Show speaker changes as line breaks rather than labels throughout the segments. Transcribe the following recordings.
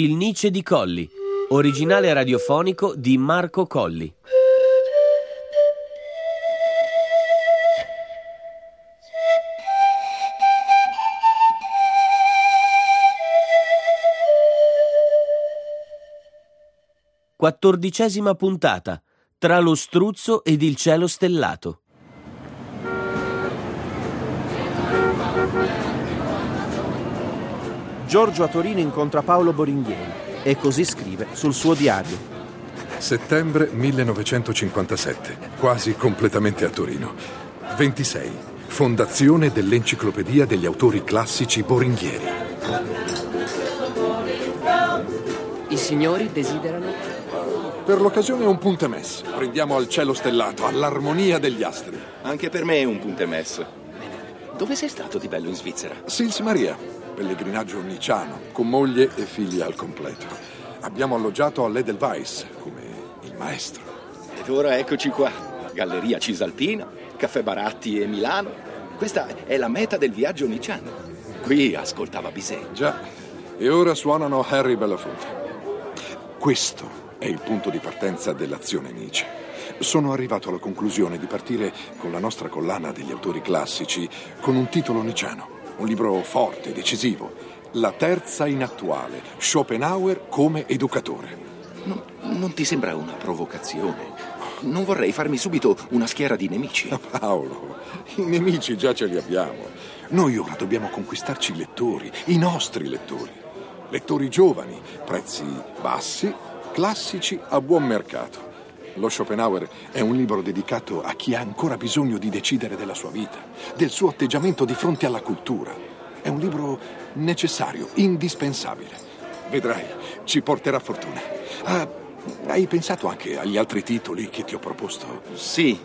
Il Nice di Colli, originale radiofonico di Marco Colli. Quattordicesima puntata. Tra lo struzzo ed il cielo stellato.
Giorgio a Torino incontra Paolo Boringhieri e così scrive sul suo diario.
Settembre 1957, quasi completamente a Torino. 26. Fondazione dell'Enciclopedia degli autori classici Boringhieri.
I signori desiderano
Per l'occasione un punte mess. Prendiamo al cielo stellato, all'armonia degli astri.
Anche per me è un punte mess. Dove sei stato di bello in Svizzera?
Sils Maria, pellegrinaggio nicciano, con moglie e figli al completo. Abbiamo alloggiato all'Edelweiss, come il maestro.
Ed ora eccoci qua. Galleria Cisalpina, Caffè Baratti e Milano. Questa è la meta del viaggio nicciano. Qui ascoltava Bizet.
Già, e ora suonano Harry Belafonte. Questo è il punto di partenza dell'azione Nietzsche. Sono arrivato alla conclusione di partire con la nostra collana degli autori classici con un titolo nicciano, un libro forte, decisivo, La terza inattuale, Schopenhauer come educatore.
Non, non ti sembra una provocazione? Non vorrei farmi subito una schiera di nemici.
Paolo, i nemici già ce li abbiamo. Noi ora dobbiamo conquistarci i lettori, i nostri lettori. Lettori giovani, prezzi bassi, classici a buon mercato. Lo Schopenhauer è un libro dedicato a chi ha ancora bisogno di decidere della sua vita, del suo atteggiamento di fronte alla cultura. È un libro necessario, indispensabile. Vedrai, ci porterà fortuna. Ah, hai pensato anche agli altri titoli che ti ho proposto?
Sì.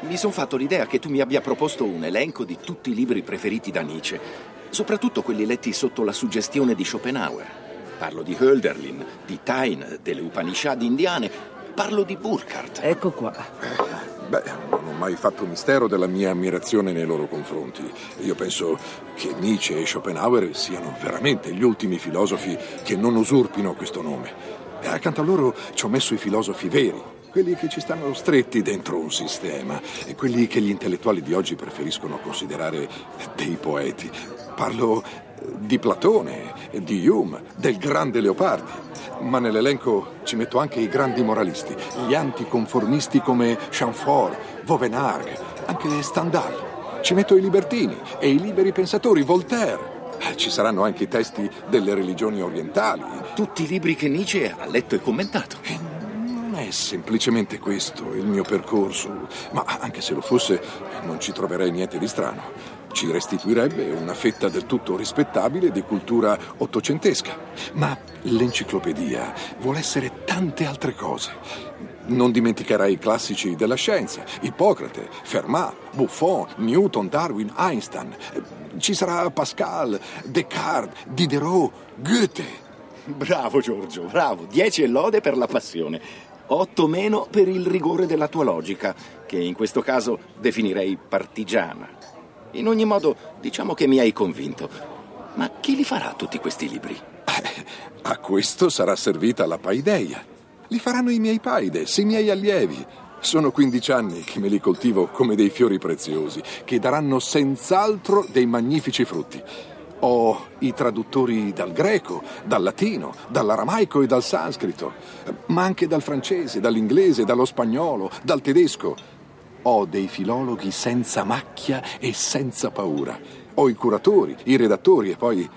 Mi sono fatto l'idea che tu mi abbia proposto un elenco di tutti i libri preferiti da Nietzsche, soprattutto quelli letti sotto la suggestione di Schopenhauer. Parlo di Hölderlin, di Taine, delle Upanishad indiane, parlo di Burkhardt.
Ecco qua.
Beh, non ho mai fatto mistero della mia ammirazione nei loro confronti. Io penso che Nietzsche e Schopenhauer siano veramente gli ultimi filosofi che non usurpino questo nome. E accanto a loro ci ho messo i filosofi veri, quelli che ci stanno stretti dentro un sistema e quelli che gli intellettuali di oggi preferiscono considerare dei poeti. Parlo di Platone, di Hume, del grande Leopardi. Ma nell'elenco ci metto anche i grandi moralisti, gli anticonformisti come Chamfort, Vauvenargues, anche Stendhal. Ci metto i libertini e i liberi pensatori, Voltaire. Eh, Ci saranno anche i testi delle religioni orientali.
Tutti i libri che Nietzsche ha letto e commentato.
E non è semplicemente questo il mio percorso, ma anche se lo fosse non ci troverei niente di strano. Ci restituirebbe una fetta del tutto rispettabile di cultura ottocentesca. Ma l'enciclopedia vuole essere tante altre cose. Non dimenticherai i classici della scienza, Ippocrate, Fermat, Buffon, Newton, Darwin, Einstein. Ci sarà Pascal, Descartes, Diderot, Goethe.
Bravo Giorgio, bravo. 10 e lode per la passione. 8 meno per il rigore della tua logica, che in questo caso definirei partigiana. In ogni modo, diciamo che mi hai convinto. Ma chi li farà tutti questi libri?
Eh, A questo sarà servita la paideia. Li faranno i miei paides, i miei allievi. Sono 15 anni che me li coltivo come dei fiori preziosi, che daranno senz'altro dei magnifici frutti. Ho i traduttori dal greco, dal latino, dall'aramaico e dal sanscrito, ma anche dal francese, dall'inglese, dallo spagnolo, dal tedesco. Ho dei filologhi senza macchia e senza paura. Ho i curatori, i redattori e poi.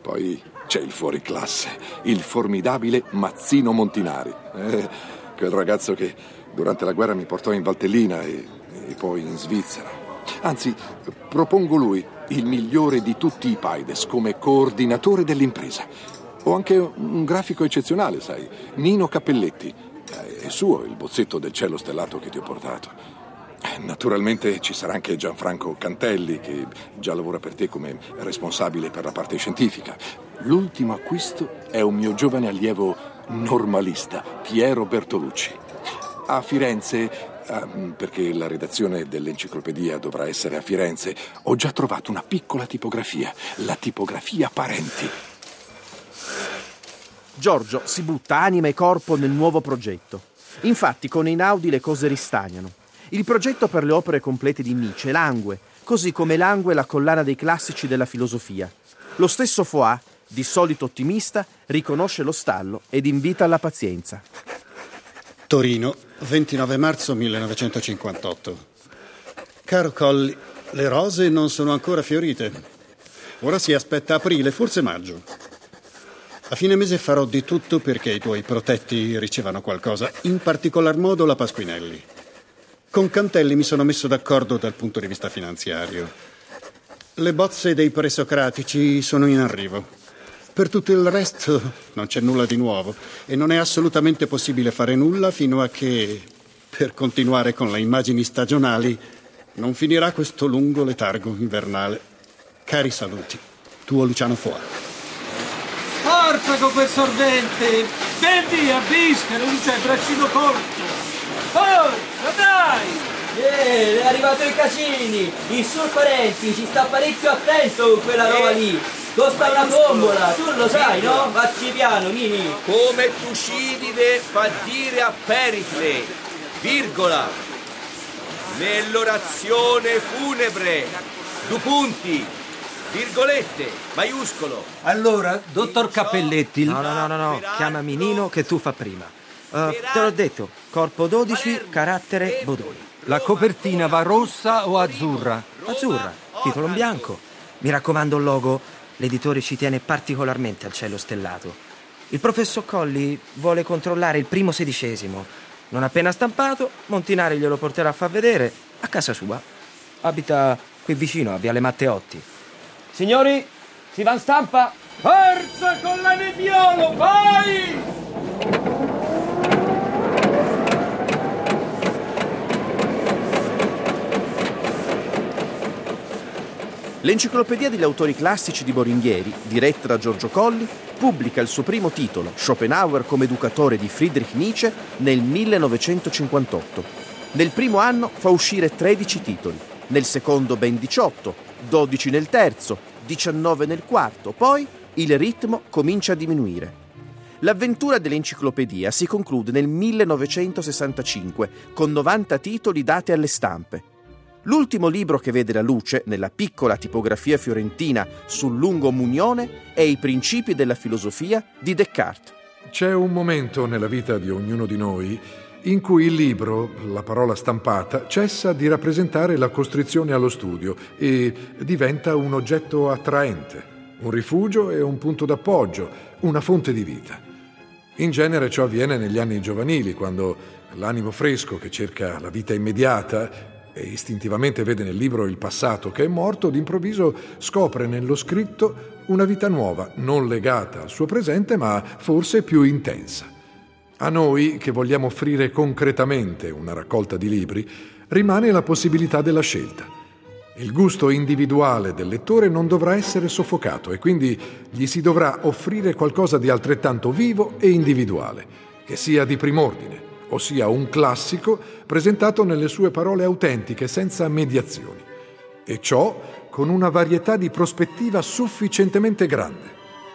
poi c'è il fuoriclasse, il formidabile Mazzino Montinari. Eh, quel ragazzo che durante la guerra mi portò in Valtellina e, e poi in Svizzera. Anzi, propongo lui, il migliore di tutti i Paides, come coordinatore dell'impresa. Ho anche un grafico eccezionale, sai, Nino Cappelletti. Eh, È suo il bozzetto del cielo stellato che ti ho portato. Eh, Naturalmente ci sarà anche Gianfranco Cantelli che già lavora per te come responsabile per la parte scientifica. L'ultimo acquisto è un mio giovane allievo normalista, Piero Bertolucci. A Firenze, ehm, perché la redazione dell'enciclopedia dovrà essere a Firenze, ho già trovato una piccola tipografia, la tipografia Parenti.
Giorgio si butta anima e corpo nel nuovo progetto. Infatti con Einaudi le cose ristagnano. Il progetto per le opere complete di Nietzsche langue, così come langue la collana dei classici della filosofia. Lo stesso Foà, di solito ottimista, riconosce lo stallo ed invita alla pazienza.
Torino, 29 marzo 1958. Caro Colli, le rose non sono ancora fiorite. Ora si aspetta aprile, forse maggio. A fine mese farò di tutto perché i tuoi protetti ricevano qualcosa, in particolar modo la Pasquinelli. Con Cantelli mi sono messo d'accordo dal punto di vista finanziario. Le bozze dei presocratici sono in arrivo. Per tutto il resto non c'è nulla di nuovo e non è assolutamente possibile fare nulla fino a che, per continuare con le immagini stagionali, non finirà questo lungo letargo invernale. Cari saluti, tuo Luciano Foa.
Forza con quel sorbente! Ben via, bischero, non c'è braccino corto! Forza, dai!
Eh, è arrivato il Casini! Il suo parenti ci sta parecchio attento con quella roba lì! Costa una bombola, tu lo sai, no? Facci piano, Nini.
Come Tucidide fa dire a Pericle, virgola, nell'orazione funebre, due punti, virgolette, maiuscolo.
Allora, dottor Cappelletti...
No, no, no, no, no. chiamami Nino che tu fa prima. Uh, te l'ho detto, corpo 12, carattere Bodoni.
La copertina va rossa o azzurra?
Azzurra, titolo in bianco. Mi raccomando il logo, l'editore ci tiene particolarmente al cielo stellato. Il professor Colli vuole controllare il primo sedicesimo. Non appena stampato, Montinari glielo porterà a far vedere a casa sua. Abita qui vicino a Viale Matteotti.
Signori, si va in stampa?
Forza con la Nebbiolo, vai!
L'Enciclopedia degli autori classici di Boringhieri, diretta da Giorgio Colli, pubblica il suo primo titolo, Schopenhauer come educatore di Friedrich Nietzsche, nel 1958. Nel primo anno fa uscire 13 titoli, nel secondo ben 18, 12 nel terzo, 19 nel quarto, poi il ritmo comincia a diminuire. L'avventura dell'enciclopedia si conclude nel 1965 con 90 titoli dati alle stampe. L'ultimo libro che vede la luce nella piccola tipografia fiorentina sul lungo Munione è I principi della filosofia di Descartes.
C'è un momento nella vita di ognuno di noi in cui il libro, la parola stampata, cessa di rappresentare la costrizione allo studio e diventa un oggetto attraente, un rifugio e un punto d'appoggio, una fonte di vita. In genere ciò avviene negli anni giovanili, quando l'animo fresco che cerca la vita immediata e istintivamente vede nel libro il passato che è morto, d'improvviso scopre nello scritto una vita nuova, non legata al suo presente, ma forse più intensa. A noi, che vogliamo offrire concretamente una raccolta di libri, rimane la possibilità della scelta. Il gusto individuale del lettore non dovrà essere soffocato e quindi gli si dovrà offrire qualcosa di altrettanto vivo e individuale, che sia di prim'ordine, ossia un classico presentato nelle sue parole autentiche, senza mediazioni. E ciò con una varietà di prospettiva sufficientemente grande,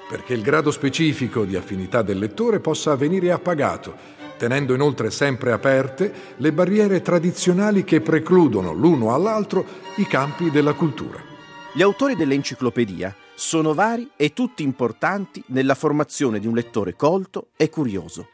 perché il grado specifico di affinità del lettore possa venire appagato, tenendo inoltre sempre aperte le barriere tradizionali che precludono l'uno all'altro i campi della cultura.
Gli autori dell'enciclopedia sono vari e tutti importanti nella formazione di un lettore colto e curioso.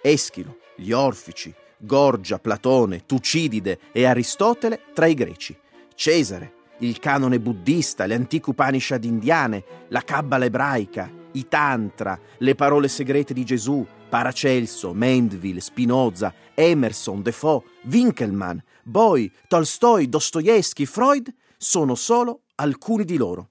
Eschilo, gli Orfici, Gorgia, Platone, Tucidide e Aristotele tra i greci, Cesare, il canone buddista, le antiche Upanishad indiane, la Kabbala ebraica, i Tantra, le parole segrete di Gesù, Paracelso, Mandeville, Spinoza, Emerson, Defoe, Winkelmann, Boy, Tolstoi, Dostoevsky, Freud sono solo alcuni di loro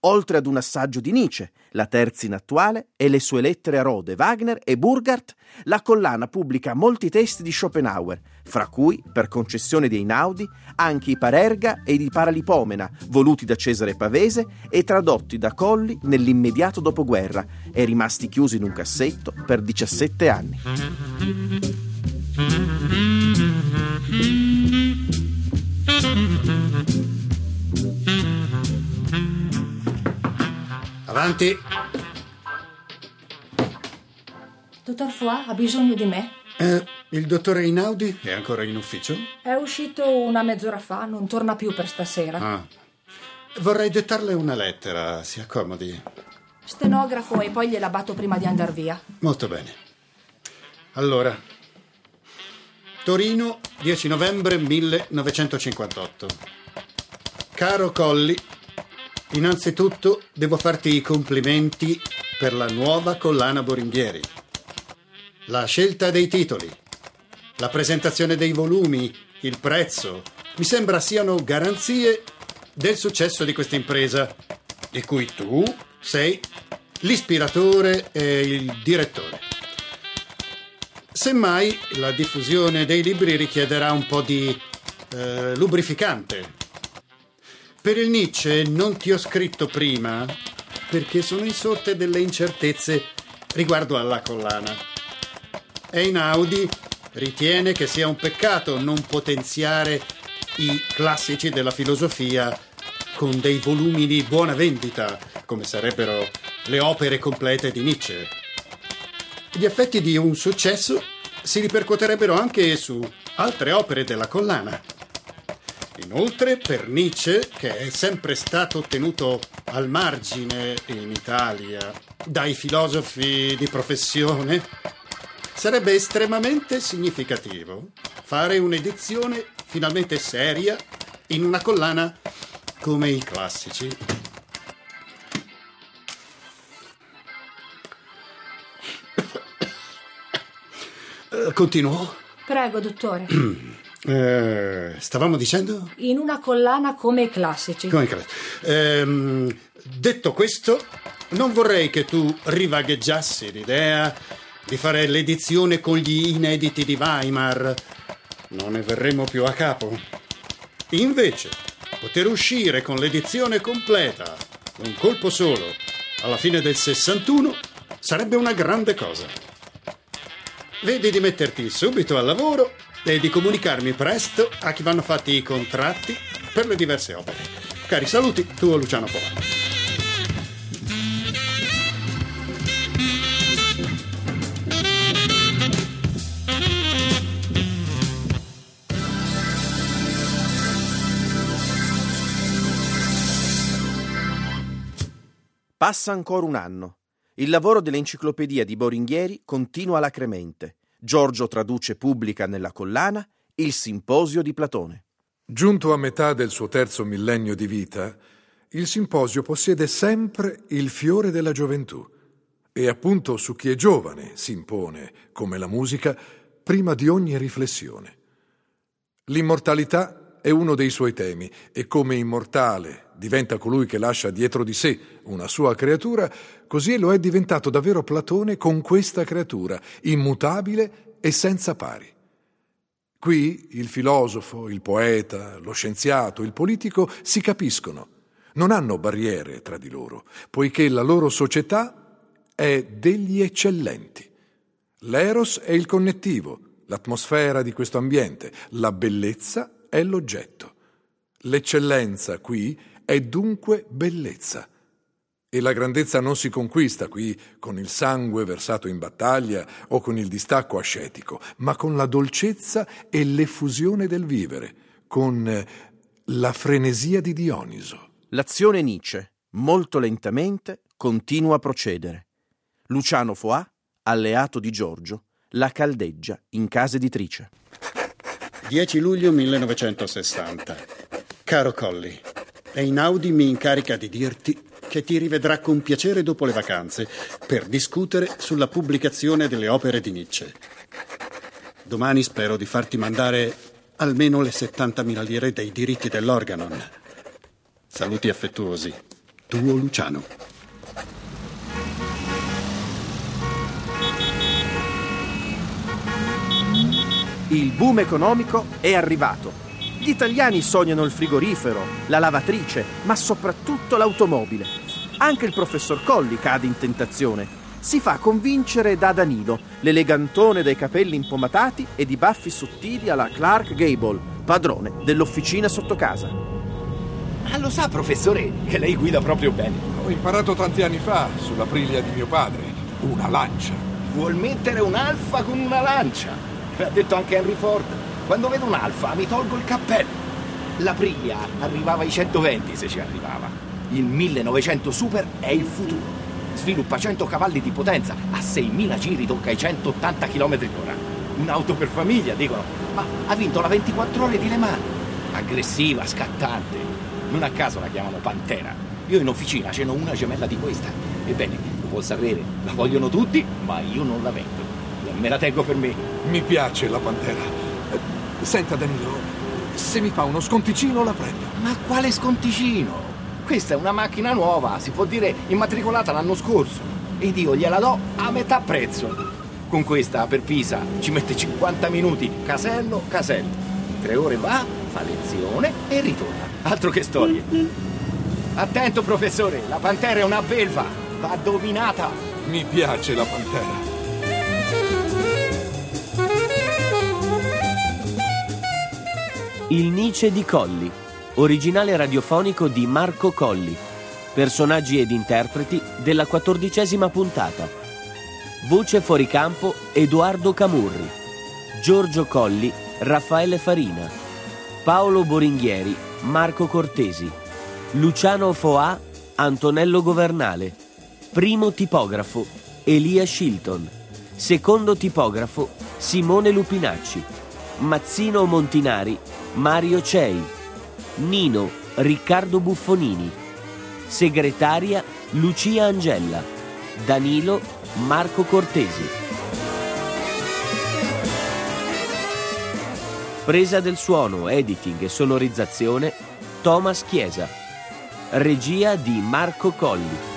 oltre ad un assaggio di Nietzsche, la terzina attuale e le sue lettere a Rode, Wagner e Burgard, la collana pubblica molti testi di Schopenhauer, fra cui, per concessione di Einaudi, anche i Parerga e i Paralipomena, voluti da Cesare Pavese e tradotti da Colli nell'immediato dopoguerra e rimasti chiusi in un cassetto per 17 anni.
Avanti.
Foix ha bisogno di me?
Eh, il dottore Inaudi è ancora in ufficio?
È uscito una mezz'ora fa, non torna più per stasera.
Ah. Vorrei dettarle una lettera, si accomodi.
Stenografo e poi gliela batto prima di andar via.
Molto bene. Allora, Torino, 10 novembre 1958. Caro Colli, innanzitutto devo farti i complimenti per la nuova collana Boringhieri. La scelta dei titoli, la presentazione dei volumi, il prezzo, mi sembra siano garanzie del successo di questa impresa, di cui tu sei l'ispiratore e il direttore. Semmai la diffusione dei libri richiederà un po' di eh, lubrificante. Per il Nietzsche non ti ho scritto prima perché sono insorte delle incertezze riguardo alla collana. Einaudi ritiene che sia un peccato non potenziare i classici della filosofia con dei volumi di buona vendita, come sarebbero le opere complete di Nietzsche. Gli effetti di un successo si ripercuoterebbero anche su altre opere della collana. Inoltre, per Nietzsche, che è sempre stato tenuto al margine in Italia dai filosofi di professione, sarebbe estremamente significativo fare un'edizione finalmente seria in una collana come i classici. Continuo?
Prego, dottore.
Eh, stavamo dicendo?
In una collana come i classici.
Come credo. Ehm, detto questo, non vorrei che tu rivagheggiassi l'idea di fare l'edizione con gli inediti di Weimar. Non ne verremo più a capo. Invece, poter uscire con l'edizione completa, un colpo solo, alla fine del 61, sarebbe una grande cosa. Vedi di metterti subito al lavoro e di comunicarmi presto a chi vanno fatti i contratti per le diverse opere. Cari saluti, tuo Luciano Polano.
Passa ancora un anno. Il lavoro dell'enciclopedia di Boringhieri continua alacremente. Giorgio traduce pubblica nella collana il simposio di Platone.
Giunto a metà del suo terzo millennio di vita, il simposio possiede sempre il fiore della gioventù e appunto su chi è giovane si impone, come la musica, prima di ogni riflessione. L'immortalità è uno dei suoi temi e come immortale diventa colui che lascia dietro di sé una sua creatura, così lo è diventato davvero Platone con questa creatura, immutabile e senza pari. Qui il filosofo, il poeta, lo scienziato, il politico si capiscono, non hanno barriere tra di loro, poiché la loro società è degli eccellenti. L'eros è il connettivo, l'atmosfera di questo ambiente, la bellezza è l'oggetto. L'eccellenza qui è dunque bellezza. E la grandezza non si conquista qui con il sangue versato in battaglia o con il distacco ascetico, ma con la dolcezza e l'effusione del vivere, con la frenesia di Dioniso.
L'azione Nietzsche, molto lentamente, continua a procedere. Luciano Foà, alleato di Giorgio, la caldeggia in casa editrice.
10 luglio 1960. Caro Colli, Einaudi mi incarica di dirti che ti rivedrà con piacere dopo le vacanze per discutere sulla pubblicazione delle opere di Nietzsche. Domani spero di farti mandare almeno le 70.000 lire dei diritti dell'Organon. Saluti affettuosi. Tuo Luciano.
Il boom economico è arrivato. Gli italiani sognano il frigorifero, la lavatrice, ma soprattutto l'automobile. Anche il professor Colli cade in tentazione. Si fa convincere da Danilo, l'elegantone dai capelli impomatati e di baffi sottili alla Clark Gable, padrone dell'officina sotto casa.
Ma lo sa, professore, che lei guida proprio bene.
Ho imparato tanti anni fa, sulla briglia di mio padre, una lancia.
vuol mettere un'alfa con una lancia. Ha detto anche Henry Ford. Quando vedo un'alfa mi tolgo il cappello. La Priglia arrivava ai 120 se ci arrivava. Il 1900 Super è il futuro. Sviluppa 100 cavalli di potenza, a 6.000 giri tocca i 180 km h Un'auto per famiglia, dicono. Ma ha vinto la 24 ore di Le Mans. Aggressiva, scattante. Non a caso la chiamano Pantera. Io in officina ce n'ho una gemella di questa. Ebbene, lo vuol sapere, la vogliono tutti, ma io non la vendo. Me la tengo per me.
Mi piace la Pantera. Senta Danilo, se mi fa uno sconticino la prendo.
Ma quale sconticino? Questa è una macchina nuova, si può dire immatricolata l'anno scorso. Ed io gliela do a metà prezzo. Con questa per Pisa ci mette 50 minuti, casello, casello. In tre ore va, fa lezione e ritorna. Altro che storie. Attento professore, la pantera è una belva, va dominata.
Mi piace la Pantera.
Il Nice di Colli, originale radiofonico di Marco Colli. Personaggi ed interpreti della quattordicesima puntata. Voce fuori campo Edoardo Camurri. Giorgio Colli, Raffaele Farina. Paolo Boringhieri, Marco Cortesi. Luciano Foà, Antonello Governale. Primo tipografo, Elia Shilton. Secondo tipografo, Simone Lupinacci. Mazzino Montinari, Mario Cei. Nino, Riccardo Buffonini. Segretaria, Lucia Angella. Danilo, Marco Cortesi. Presa del suono, editing e sonorizzazione, Thomas Chiesa. Regia di Marco Colli.